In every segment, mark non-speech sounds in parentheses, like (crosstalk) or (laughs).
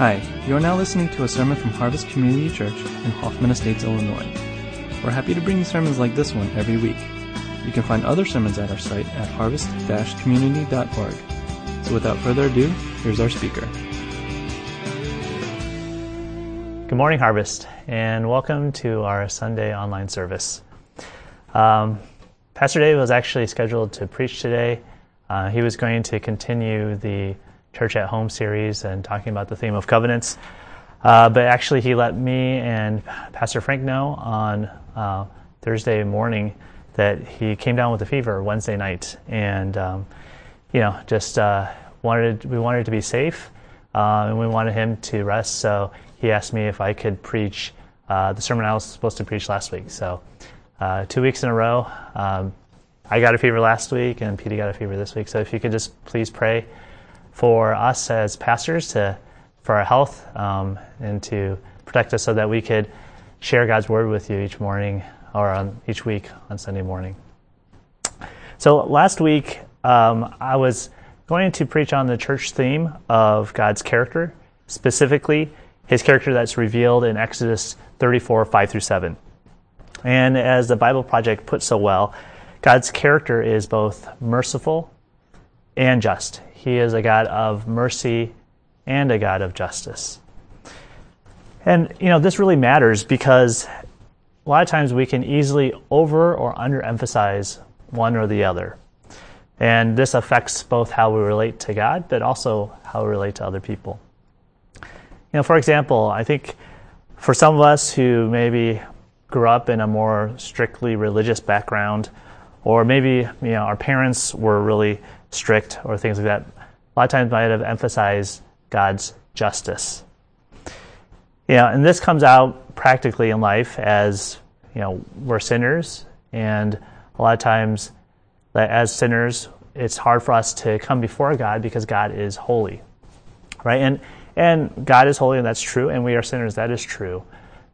Hi, you are now listening to a sermon from Harvest Community Church in Hoffman Estates, Illinois. We're happy to bring you sermons like this one every week. You can find other sermons at our site at harvest-community.org. So without further ado, here's our speaker. Good morning, Harvest, and welcome to our Sunday online service. Um, Pastor Dave was actually scheduled to preach today. Uh, he was going to continue the Church at Home series and talking about the theme of covenants. Uh, but actually, he let me and Pastor Frank know on uh, Thursday morning that he came down with a fever Wednesday night, and um, you know, just uh, wanted we wanted to be safe, uh, and we wanted him to rest. So he asked me if I could preach uh, the sermon I was supposed to preach last week. So uh, two weeks in a row. Um, I got a fever last week, and Petey got a fever this week. So if you could just please pray for us as pastors to for our health um, and to protect us so that we could share God's word with you each morning or on each week on Sunday morning. So last week um, I was going to preach on the church theme of God's character, specifically His character that's revealed in Exodus 34 5 through 7. And as the Bible Project put so well, God's character is both merciful and just. He is a God of mercy and a God of justice. And, you know, this really matters because a lot of times we can easily over or underemphasize one or the other. And this affects both how we relate to God, but also how we relate to other people. You know, for example, I think for some of us who maybe grew up in a more strictly religious background, or maybe you know our parents were really strict or things like that. A lot of times might have emphasized God's justice. You know, and this comes out practically in life as you know we're sinners, and a lot of times, as sinners, it's hard for us to come before God because God is holy, right? And and God is holy, and that's true, and we are sinners, that is true.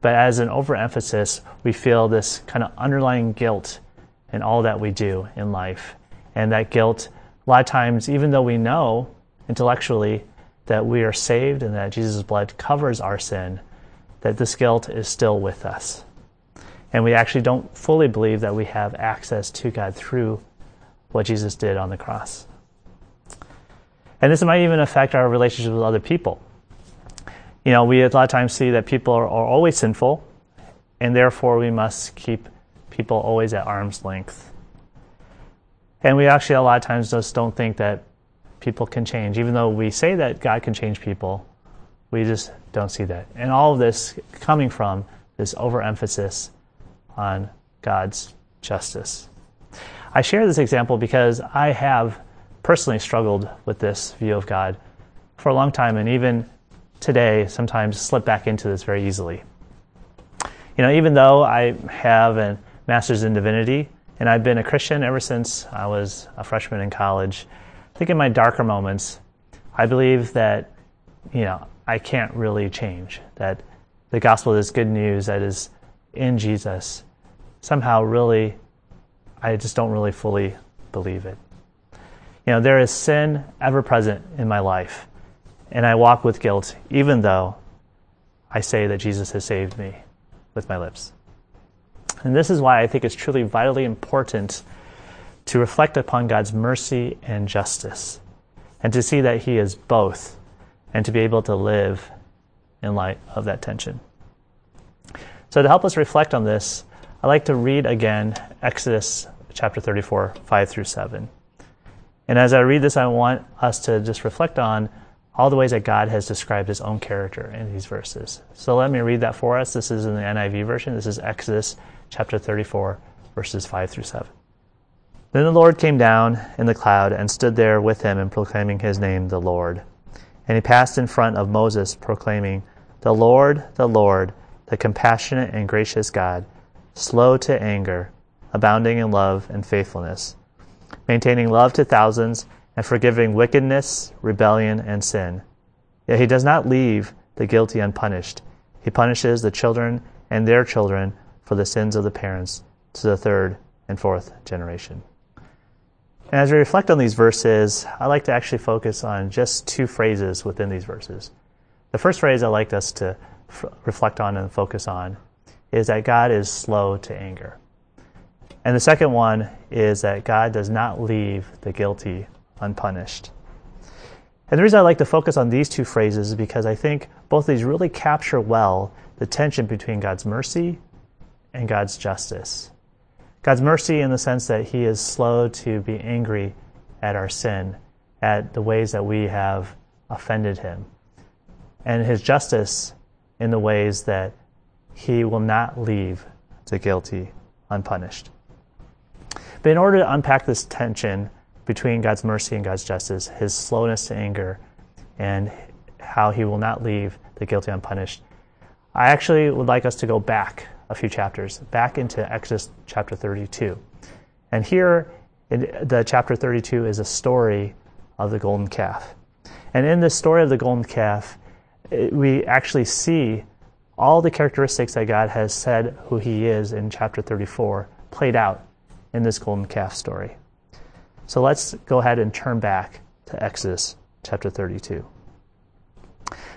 But as an overemphasis, we feel this kind of underlying guilt in all that we do in life, and that guilt a lot of times, even though we know intellectually that we are saved and that Jesus' blood covers our sin, that this guilt is still with us. And we actually don't fully believe that we have access to God through what Jesus did on the cross. And this might even affect our relationship with other people. You know, we a lot of times see that people are, are always sinful, and therefore we must keep people always at arm's length. And we actually, a lot of times, just don't think that people can change. Even though we say that God can change people, we just don't see that. And all of this coming from this overemphasis on God's justice. I share this example because I have personally struggled with this view of God for a long time, and even today, sometimes slip back into this very easily. You know, even though I have a master's in divinity, and I've been a Christian ever since I was a freshman in college. I think in my darker moments, I believe that, you know, I can't really change. That the gospel is good news that is in Jesus. Somehow, really, I just don't really fully believe it. You know, there is sin ever present in my life, and I walk with guilt, even though I say that Jesus has saved me with my lips. And this is why I think it's truly vitally important to reflect upon God's mercy and justice, and to see that He is both, and to be able to live in light of that tension. So, to help us reflect on this, I'd like to read again Exodus chapter 34, 5 through 7. And as I read this, I want us to just reflect on all the ways that God has described his own character in these verses. So let me read that for us. This is in the NIV version. This is Exodus chapter 34, verses 5 through 7. Then the Lord came down in the cloud and stood there with him and proclaiming his name, the Lord. And he passed in front of Moses, proclaiming, The Lord, the Lord, the compassionate and gracious God, slow to anger, abounding in love and faithfulness, maintaining love to thousands, and forgiving wickedness, rebellion, and sin. Yet he does not leave the guilty unpunished. He punishes the children and their children for the sins of the parents to the third and fourth generation. And as we reflect on these verses, I like to actually focus on just two phrases within these verses. The first phrase I'd like us to f- reflect on and focus on is that God is slow to anger. And the second one is that God does not leave the guilty unpunished. And the reason I like to focus on these two phrases is because I think both of these really capture well the tension between God's mercy and God's justice. God's mercy in the sense that He is slow to be angry at our sin, at the ways that we have offended Him, and His justice in the ways that He will not leave the guilty unpunished. But in order to unpack this tension between God's mercy and God's justice, His slowness to anger, and how He will not leave the guilty unpunished, I actually would like us to go back a few chapters, back into Exodus chapter 32. And here, the chapter 32 is a story of the golden calf. And in this story of the golden calf, it, we actually see all the characteristics that God has said who He is in chapter 34 played out in this golden calf story. So let's go ahead and turn back to Exodus chapter 32.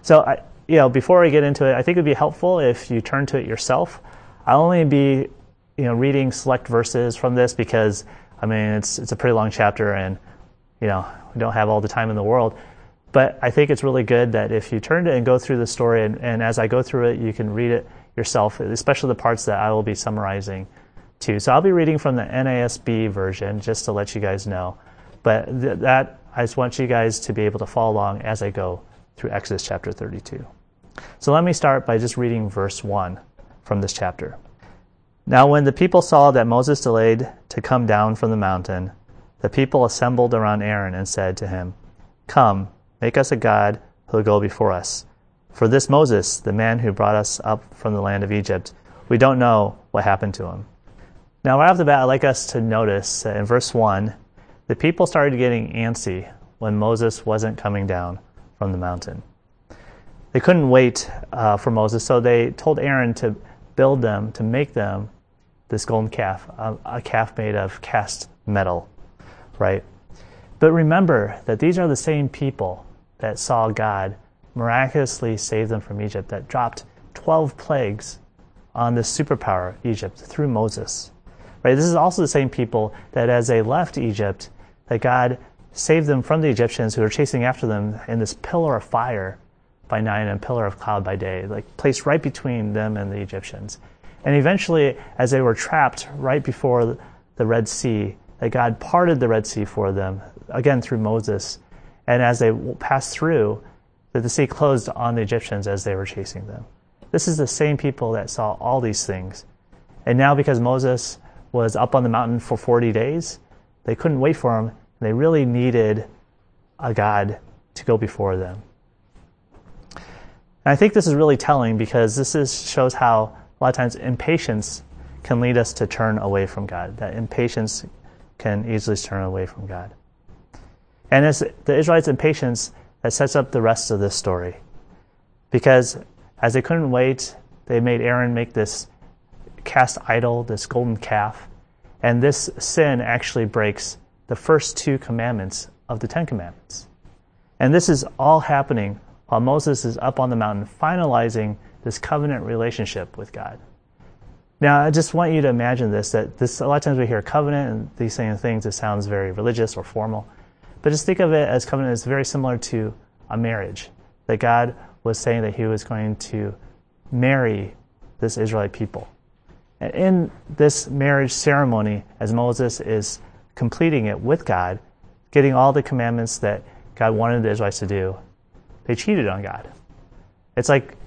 So I, you know, before I get into it, I think it would be helpful if you turn to it yourself. I'll only be, you know, reading select verses from this because, I mean, it's it's a pretty long chapter, and you know, we don't have all the time in the world. But I think it's really good that if you turn it and go through the story, and, and as I go through it, you can read it yourself, especially the parts that I will be summarizing too. So I'll be reading from the NASB version just to let you guys know. But th- that I just want you guys to be able to follow along as I go through Exodus chapter 32. So let me start by just reading verse 1 from this chapter. Now, when the people saw that Moses delayed to come down from the mountain, the people assembled around Aaron and said to him, Come, make us a God who will go before us. For this Moses, the man who brought us up from the land of Egypt, we don't know what happened to him. Now, right off the bat, I'd like us to notice that in verse 1, the people started getting antsy when Moses wasn't coming down from the mountain they couldn't wait uh, for Moses, so they told Aaron to build them, to make them this golden calf, a, calf made of cast metal, right? But remember that these are the same people that saw God miraculously save them from Egypt, that dropped 12 plagues on this superpower, Egypt, through Moses. Right? This is also the same people that as they left Egypt, that God saved them from the Egyptians who were chasing after them in this pillar of fire by night and a pillar of cloud by day, like placed right between them and the Egyptians. And eventually, as they were trapped right before the Red Sea, that God parted the Red Sea for them, again through Moses. And as they passed through, that the sea closed on the Egyptians as they were chasing them. This is the same people that saw all these things. And now, because Moses was up on the mountain for 40 days, they couldn't wait for him. They really needed a God to go before them. And I think this is really telling because this is, shows how a lot of times impatience can lead us to turn away from God. That impatience can easily turn away from God. And it's the Israelites' impatience that sets up the rest of this story. Because as they couldn't wait, they made Aaron make this cast idol, this golden calf. And this sin actually breaks the first two commandments of the Ten Commandments. And this is all happening while Moses is up on the mountain finalizing this covenant relationship with God. Now, I just want you to imagine this that this a lot of times we hear covenant and these same things, it sounds very religious or formal. But just think of it as covenant is very similar to a marriage. That God was saying that he was going to marry this Israelite people. And in this marriage ceremony, as Moses is completing it with God, getting all the commandments that God wanted the Israelites to do, they cheated on God. It's like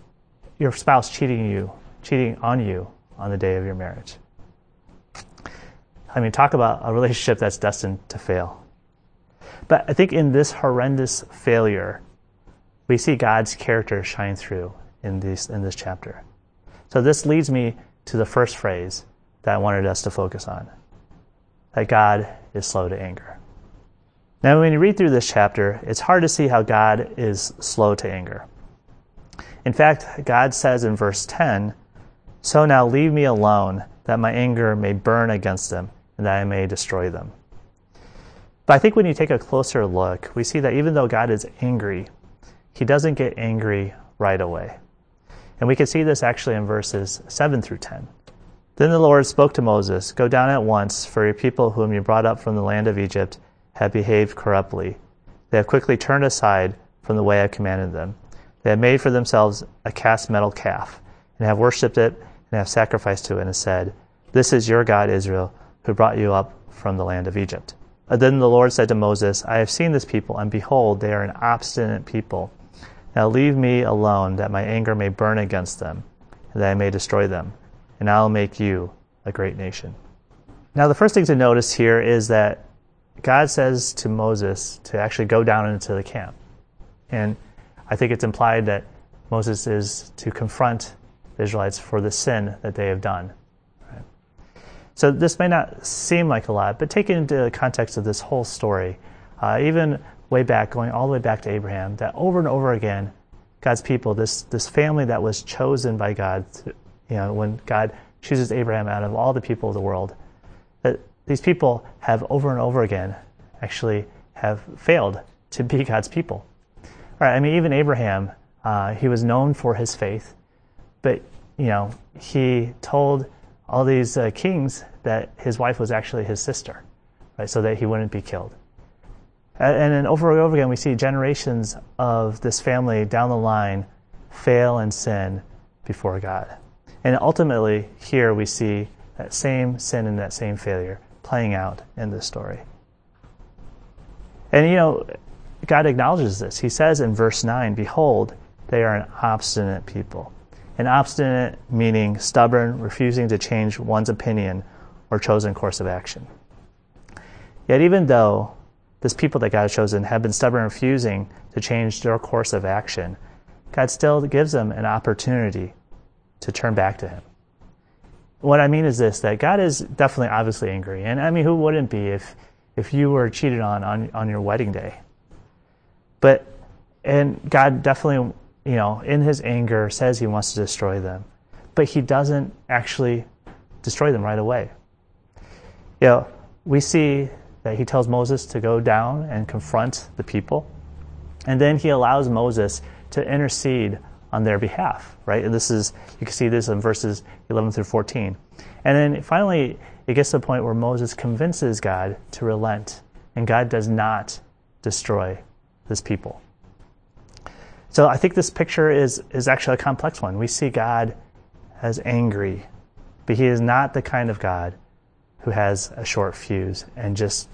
your spouse cheating you, cheating on you on the day of your marriage. I mean, talk about a relationship that's destined to fail. But I think in this horrendous failure, we see God's character shine through in this, in this chapter. So this leads me to the first phrase that I wanted us to focus on that God is slow to anger. Now, when you read through this chapter, it's hard to see how God is slow to anger. In fact, God says in verse 10, So now leave me alone, that my anger may burn against them, and that I may destroy them. But I think when you take a closer look, we see that even though God is angry, he doesn't get angry right away. And we can see this actually in verses 7 through 10. Then the Lord spoke to Moses Go down at once, for your people whom you brought up from the land of Egypt have behaved corruptly. They have quickly turned aside from the way I commanded them. They have made for themselves a cast metal calf, and have worshipped it, and have sacrificed to it, and said, This is your God Israel, who brought you up from the land of Egypt. And then the Lord said to Moses, I have seen this people, and behold, they are an obstinate people. Now leave me alone, that my anger may burn against them, and that I may destroy them, and I will make you a great nation. Now, the first thing to notice here is that God says to Moses to actually go down into the camp. And I think it's implied that Moses is to confront the Israelites for the sin that they have done. So this may not seem like a lot, but take it into the context of this whole story. Uh, even way back, going all the way back to Abraham, that over and over again, God's people, this, this family that was chosen by God, to, you know, when God chooses Abraham out of all the people of the world, that these people have over and over again actually have failed to be (laughs) God's people. All right, I mean, even Abraham, uh, he was known for his faith, but you know, he told all these uh, kings that his wife was actually his sister, right, so that he wouldn't be killed. And then over and over again, we see generations of this family down the line fail and sin before God. And ultimately, here we see that same sin and that same failure playing out in this story. And you know, God acknowledges this. He says in verse 9, Behold, they are an obstinate people. An obstinate meaning stubborn, refusing to change one's opinion or chosen course of action. Yet, even though this people that God has chosen have been stubborn, refusing to change their course of action, God still gives them an opportunity to turn back to Him. What I mean is this that God is definitely obviously angry. And I mean, who wouldn't be if, if you were cheated on, on on your wedding day? But, and God definitely, you know, in His anger says He wants to destroy them. But He doesn't actually destroy them right away. You know, we see that he tells Moses to go down and confront the people. And then he allows Moses to intercede on their behalf, right? And this is, you can see this in verses 11 through 14. And then finally, it gets to the point where Moses convinces God to relent, and God does not destroy this people. So I think this picture is, is actually a complex one. We see God as angry, but he is not the kind of God who has a short fuse and just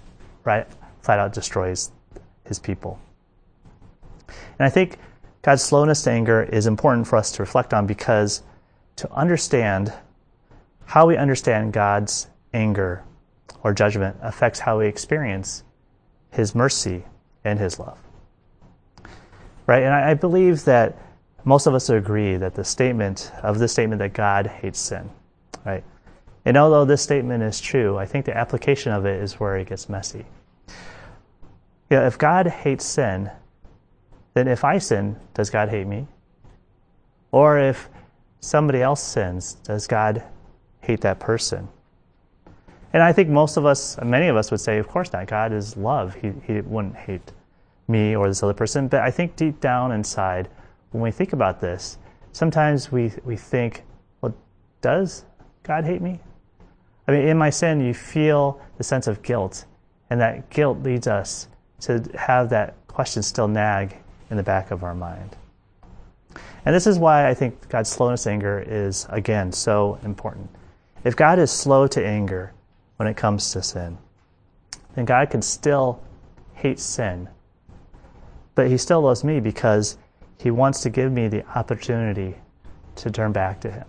right flat out destroys his people. And I think God's slowness to anger is important for us to reflect on because to understand how we understand God's anger or judgment affects how we experience his mercy and his love. Right? And I, believe that most of us agree that the statement of this statement that God hates sin, right? And although this statement is true, I think the application of it is where it gets messy. You know, if God hates sin, then if I sin, does God hate me? Or if somebody else sins, does God hate that person? And I think most of us, many of us would say, of course not. God is love. He, he wouldn't hate me or this other person. But I think deep down inside, when we think about this, sometimes we, we think, well, does God hate me? I mean, in my sin, you feel the sense of guilt, and that guilt leads us to have that question still nag in the back of our mind. And this is why I think God's slowness to anger is, again, so important. If God is slow to anger when it comes to sin, then God can still hate sin. But He still loves me because He wants to give me the opportunity to turn back to Him.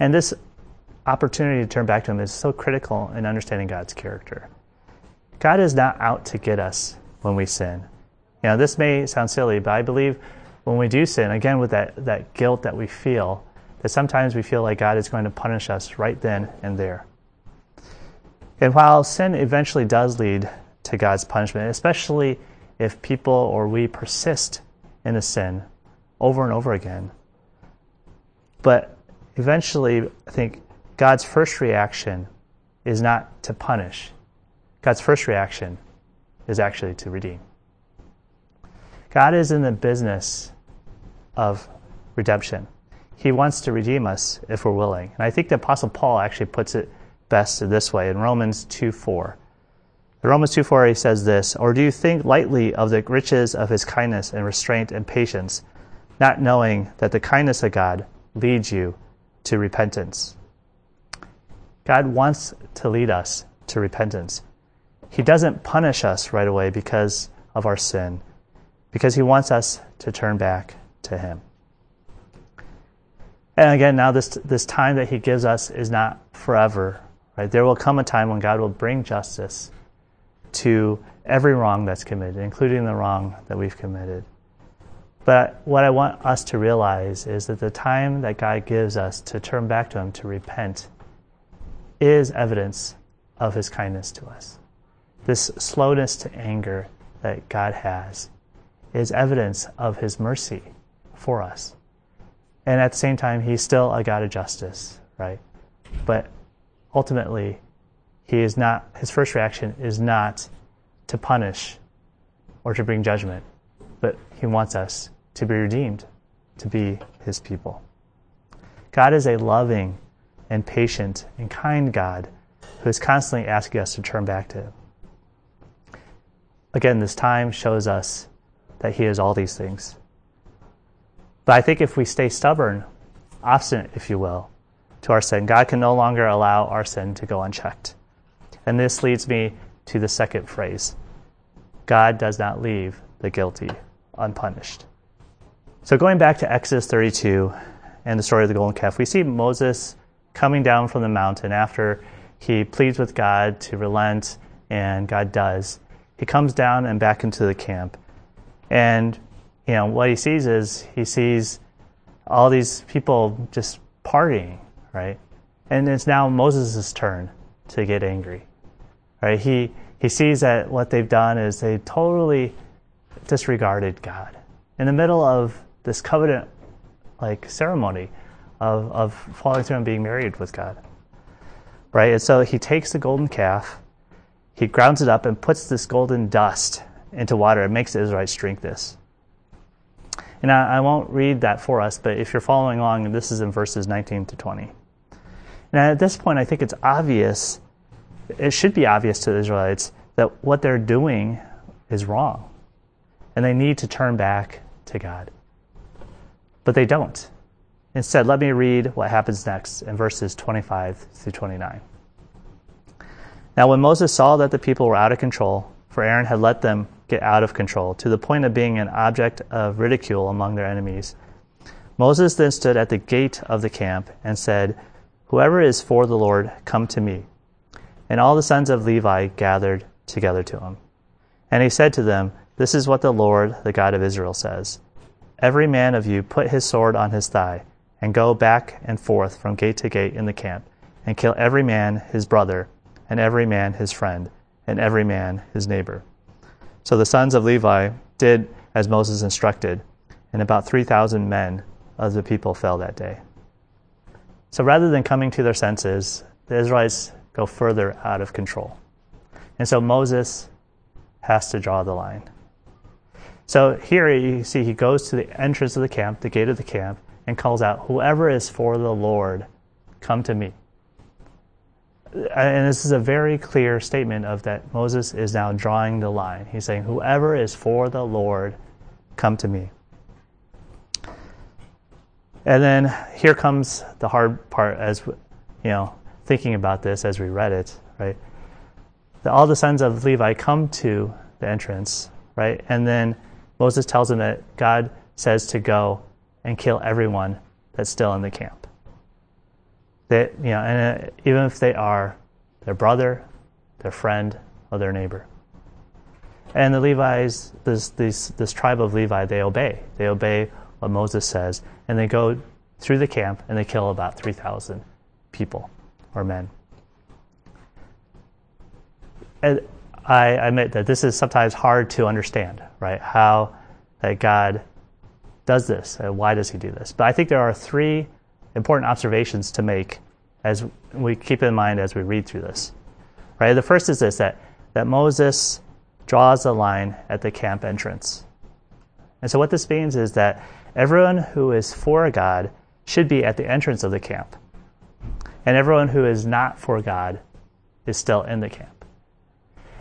And this opportunity to turn back to Him is so critical in understanding God's character. God is not out to get us when we sin. Know, this may sound silly, but I believe when we do sin, again with that, that guilt that we feel, that sometimes we feel like God is going to punish us right then and there. And while sin eventually does lead to God's punishment, especially if people or we persist in a sin over and over again, but eventually, I think God's first reaction is not to punish. God's first reaction is actually to redeem. God is in the business of redemption. He wants to redeem us if we're willing. And I think the Apostle Paul actually puts it best this way in Romans 2 4. In Romans 2 4, he says this Or do you think lightly of the riches of his kindness and restraint and patience, not knowing that the kindness of God leads you to repentance? God wants to lead us to repentance. He doesn't punish us right away because of our sin, because He wants us to turn back to Him. And again, now this, this time that He gives us is not forever. Right? There will come a time when God will bring justice to every wrong that's committed, including the wrong that we've committed. But what I want us to realize is that the time that God gives us to turn back to Him, to repent, is evidence of His kindness to us. This slowness to anger that God has is evidence of His mercy for us. And at the same time, He's still a God of justice, right? But ultimately, He is not, His first reaction is not to punish or to bring judgment, but He wants us to be redeemed, to be His people. God is a loving and patient and kind God who is constantly asking us to turn back to Him. Again, this time shows us that He is all these things. But I think if we stay stubborn, obstinate, if you will, to our sin, God can no longer allow our sin to go unchecked. And this leads me to the second phrase God does not leave the guilty unpunished. So, going back to Exodus 32 and the story of the golden calf, we see Moses coming down from the mountain after he pleads with God to relent, and God does he comes down and back into the camp. And, you know, what he sees is he sees all these people just partying, right? And it's now Moses' turn to get angry, right? He, he sees that what they've done is they totally disregarded God. In the middle of this covenant like ceremony of, of falling through and being married with God. Right? And so he takes the golden calf he grounds it up and puts this golden dust into water and makes the Israelites drink this. And I, I, won't read that for us, but if you're following along, this is in verses 19 to 20. And at this point, I think it's obvious, it should be obvious to the Israelites that what they're doing is wrong. And they need to turn back to God. But they don't. Instead, let me read what happens next in verses 25 through 29. Now, when Moses saw that the people were out of control, for Aaron had let them get out of control to the point of being an object of ridicule among their enemies, Moses then stood at the gate of the camp and said, Whoever is for the Lord, come to me. And all the sons of Levi gathered together to him. And he said to them, This is what the Lord, the God of Israel, says Every man of you put his sword on his thigh, and go back and forth from gate to gate in the camp, and kill every man his brother and every man his friend, and every man his neighbor. So the sons of Levi did as Moses instructed, and about 3,000 men of the people fell that day. So rather than coming to their senses, the Israelites go further out of control. And so Moses has to draw the line. So here you see he goes to the entrance of the camp, the gate of the camp, and calls out, Whoever is for the Lord, come to me Uh, and this is a very clear statement of that Moses is now drawing the line. He's saying, Whoever is for the Lord, come to me. And then here comes the hard part as you know, thinking about this as we read it, right? all the sons of Levi come to the entrance, right? And then Moses tells them that God says to go and kill everyone that's still in the camp. That you know, and uh, even if they are their brother, their friend, or their neighbor. And the Levites, this, this, this tribe of Levi, they obey. They obey what Moses says, and they go through the camp and they kill about 3,000 people or men. And I admit that this is sometimes hard to understand, right? How that God does this, and why does He do this? But I think there are three important observations to make as we keep in mind as we read through this. Right? The first is this that, that Moses draws the line at the camp entrance. And so, what this means is that everyone who is for God should be at the entrance of the camp, and everyone who is not for God is still in the camp.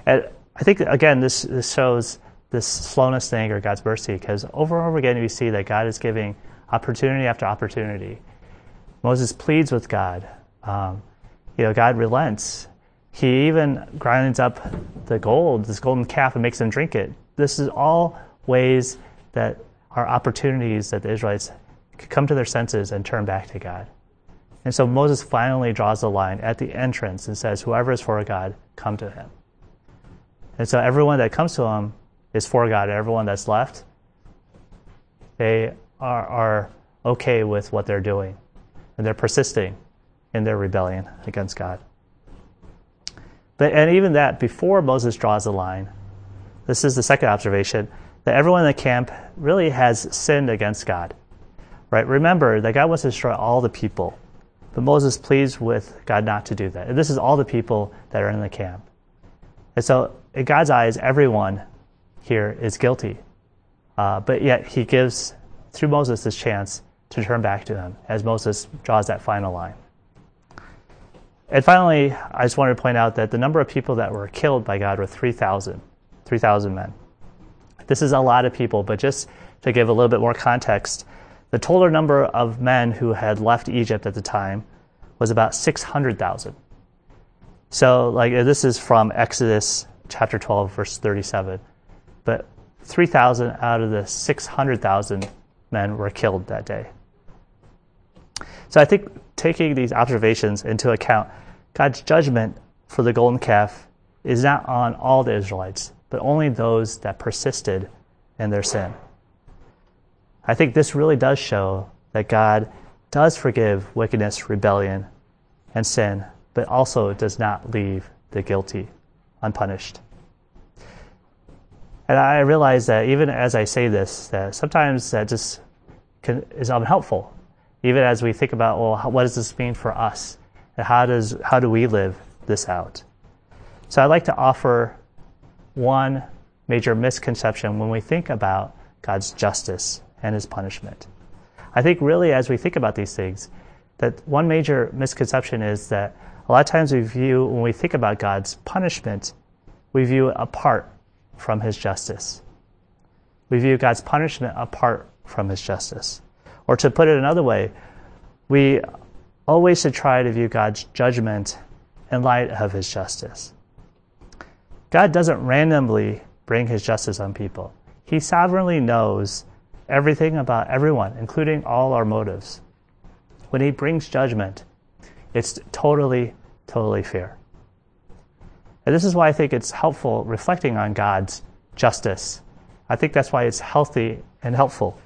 And I think, again, this, this shows this slowness to anger, God's mercy, because over and over again we see that God is giving opportunity after opportunity. Moses pleads with God. Um, you know, God relents. He even grinds up the gold, this golden calf, and makes them drink it. This is all ways that are opportunities that the Israelites could come to their senses and turn back to God. And so Moses finally draws the line at the entrance and says, Whoever is for God, come to him. And so everyone that comes to him is for God. Everyone that's left, they are, are okay with what they're doing. And they're persisting in their rebellion against God. But, and even that, before Moses draws the line, this is the second observation, that everyone in the camp really has sinned against God. Right? Remember that God wants to destroy all the people. But Moses pleads with God not to do that. And this is all the people that are in the camp. And so, in God's eyes, everyone here is guilty. Uh, but yet, he gives, through Moses, this chance to turn back to him as Moses draws that final line. And finally, I just wanted to point out that the number of people that were killed by God were 3,000, 3,000 men. This is a lot of people, but just to give a little bit more context, the total number of men who had left Egypt at the time was about 600,000. So, like, this is from Exodus chapter 12, verse 37. But 3,000 out of the 600,000 men were killed that day. So, I think taking these observations into account, God's judgment for the golden calf is not on all the Israelites, but only those that persisted in their sin. I think this really does show that God does forgive wickedness, rebellion, and sin, but also does not leave the guilty unpunished. And I realize that even as I say this, that sometimes that just can, is unhelpful. Even as we think about, well, what does this mean for us? And how, does, how do we live this out? So I'd like to offer one major misconception when we think about God's justice and his punishment. I think, really, as we think about these things, that one major misconception is that a lot of times we view, when we think about God's punishment, we view it apart from his justice. We view God's punishment apart from his justice. Or to put it another way, we always should try to view God's judgment in light of his justice. God doesn't randomly bring his justice on people. He sovereignly knows everything about everyone, including all our motives. When he brings judgment, it's totally, totally fair. And this is why I think it's helpful reflecting on God's justice. I think that's why it's healthy and helpful.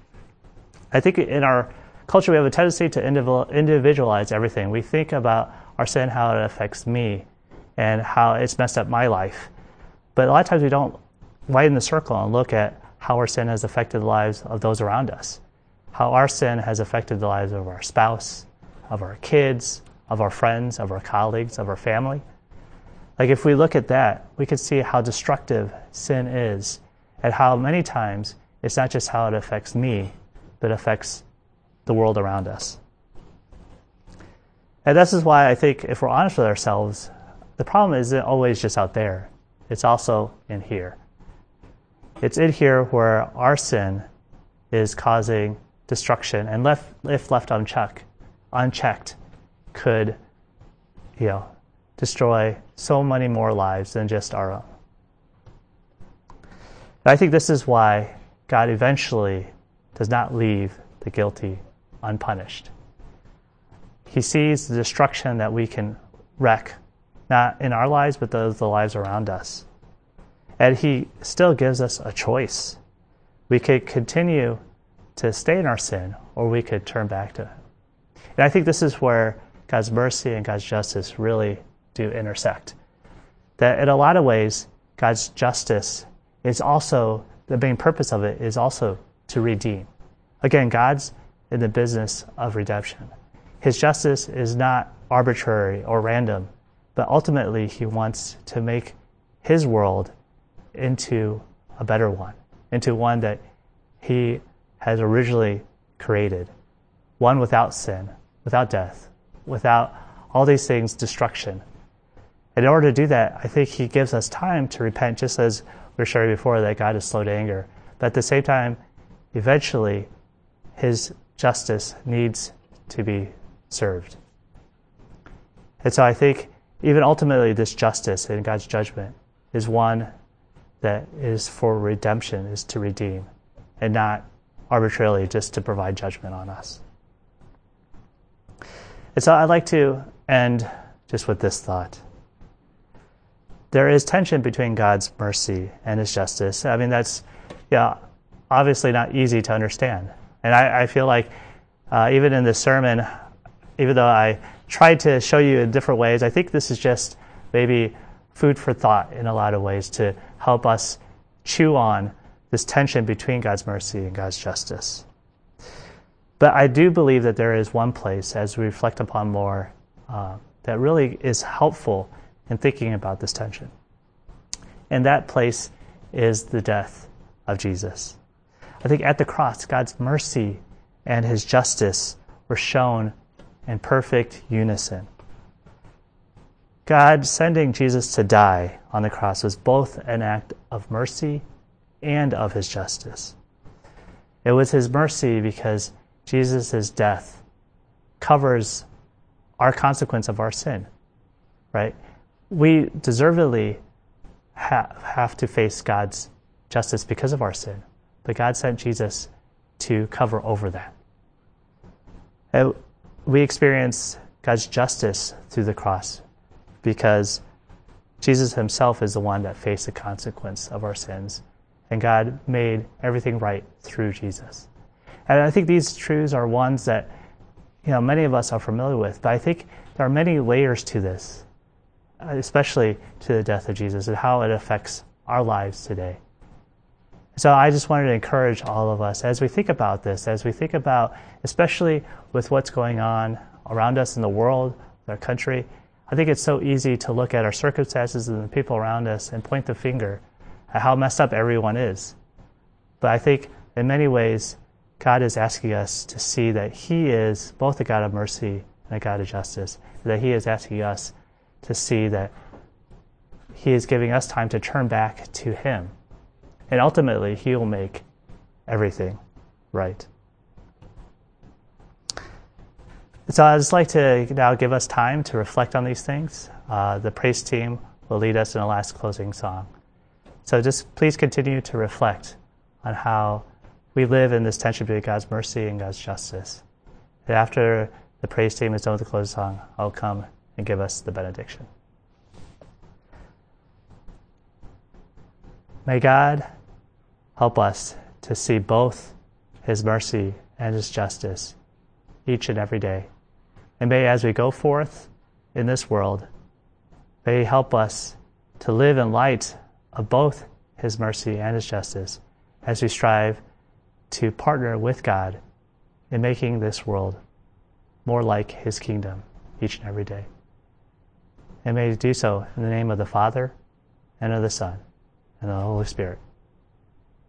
I think in our culture, we have a tendency to individualize everything. We think about our sin, how it affects me, and how it's messed up my life. But a lot of times we don't widen the circle and look at how our sin has affected the lives of those around us, how our sin has affected the lives of our spouse, of our kids, of our friends, of our colleagues, of our family. Like, if we look at that, we can see how destructive sin is and how many times it's not just how it affects me, but affects the world around us. And this is why I think if we're honest with ourselves, the problem isn't always just out there it's also in here. It's in here where our sin is causing destruction, and left, if left unchecked, unchecked, could, you know, destroy so many more lives than just our own. And I think this is why God eventually does not leave the guilty unpunished. He sees the destruction that we can wreck not in our lives, but those the lives around us. And He still gives us a choice. We could continue to stay in our sin, or we could turn back to Him. And I think this is where God's mercy and God's justice really do intersect. That in a lot of ways, God's justice is also, the main purpose of it is also to redeem. Again, God's in the business of redemption. His justice is not arbitrary or random, but ultimately, he wants to make his world into a better one, into one that he has originally created one without sin, without death, without all these things, destruction. And in order to do that, I think he gives us time to repent, just as we were sharing before that God is slow to anger. But at the same time, eventually, his justice needs to be served. And so I think even ultimately, this justice in God's judgment is one that is for redemption, is to redeem, and not arbitrarily just to provide judgment on us. And so I'd like to end just with this thought. There is tension between God's mercy and his justice. I mean, that's yeah, obviously not easy to understand. And I, I feel like uh, even in this sermon, even though I tried to show you in different ways, I think this is just maybe food for thought in a lot of ways to help us chew on this tension between God's mercy and God's justice. But I do believe that there is one place, as we reflect upon more, uh, that really is helpful in thinking about this tension. And that place is the death of Jesus. I think at the cross, God's mercy and his justice were shown in perfect unison. God sending Jesus to die on the cross was both an act of mercy and of his justice. It was his mercy because Jesus' death covers our consequence of our sin, right? We deservedly ha- have to face God's justice because of our sin, but God sent Jesus to cover over that. And we experience God's justice through the cross because Jesus himself is the one that faced the consequence of our sins, and God made everything right through Jesus. And I think these truths are ones that you know many of us are familiar with, but I think there are many layers to this, uh, especially to the death of Jesus and how it affects our lives today. So I just wanted to encourage all of us as we think about this, as we think about, especially with what's going on around us in the world, our country, I think it's so easy to look at our circumstances and the people around us and point the finger at how messed up everyone is. But I think in many ways, God is asking us to see that He is both a God of mercy and a God of justice, that He is asking us to see that He is giving us time to turn back to Him. And ultimately, He will make everything right. So I'd just like to now give us time to reflect on these things. Uh, the praise team will lead us in a last closing song. So just please continue to reflect on how we live in this tension between God's mercy and God's justice. And after the praise team is done with the closing song, I'll come and give us the benediction. May God help us to see both His mercy and His justice each and every day. And may, as we go forth in this world, may He help us to live in light of both His mercy and His justice as we strive to partner with God in making this world more like His kingdom each and every day. And may He do so in the name of the Father, and of the Son, and of the Holy Spirit.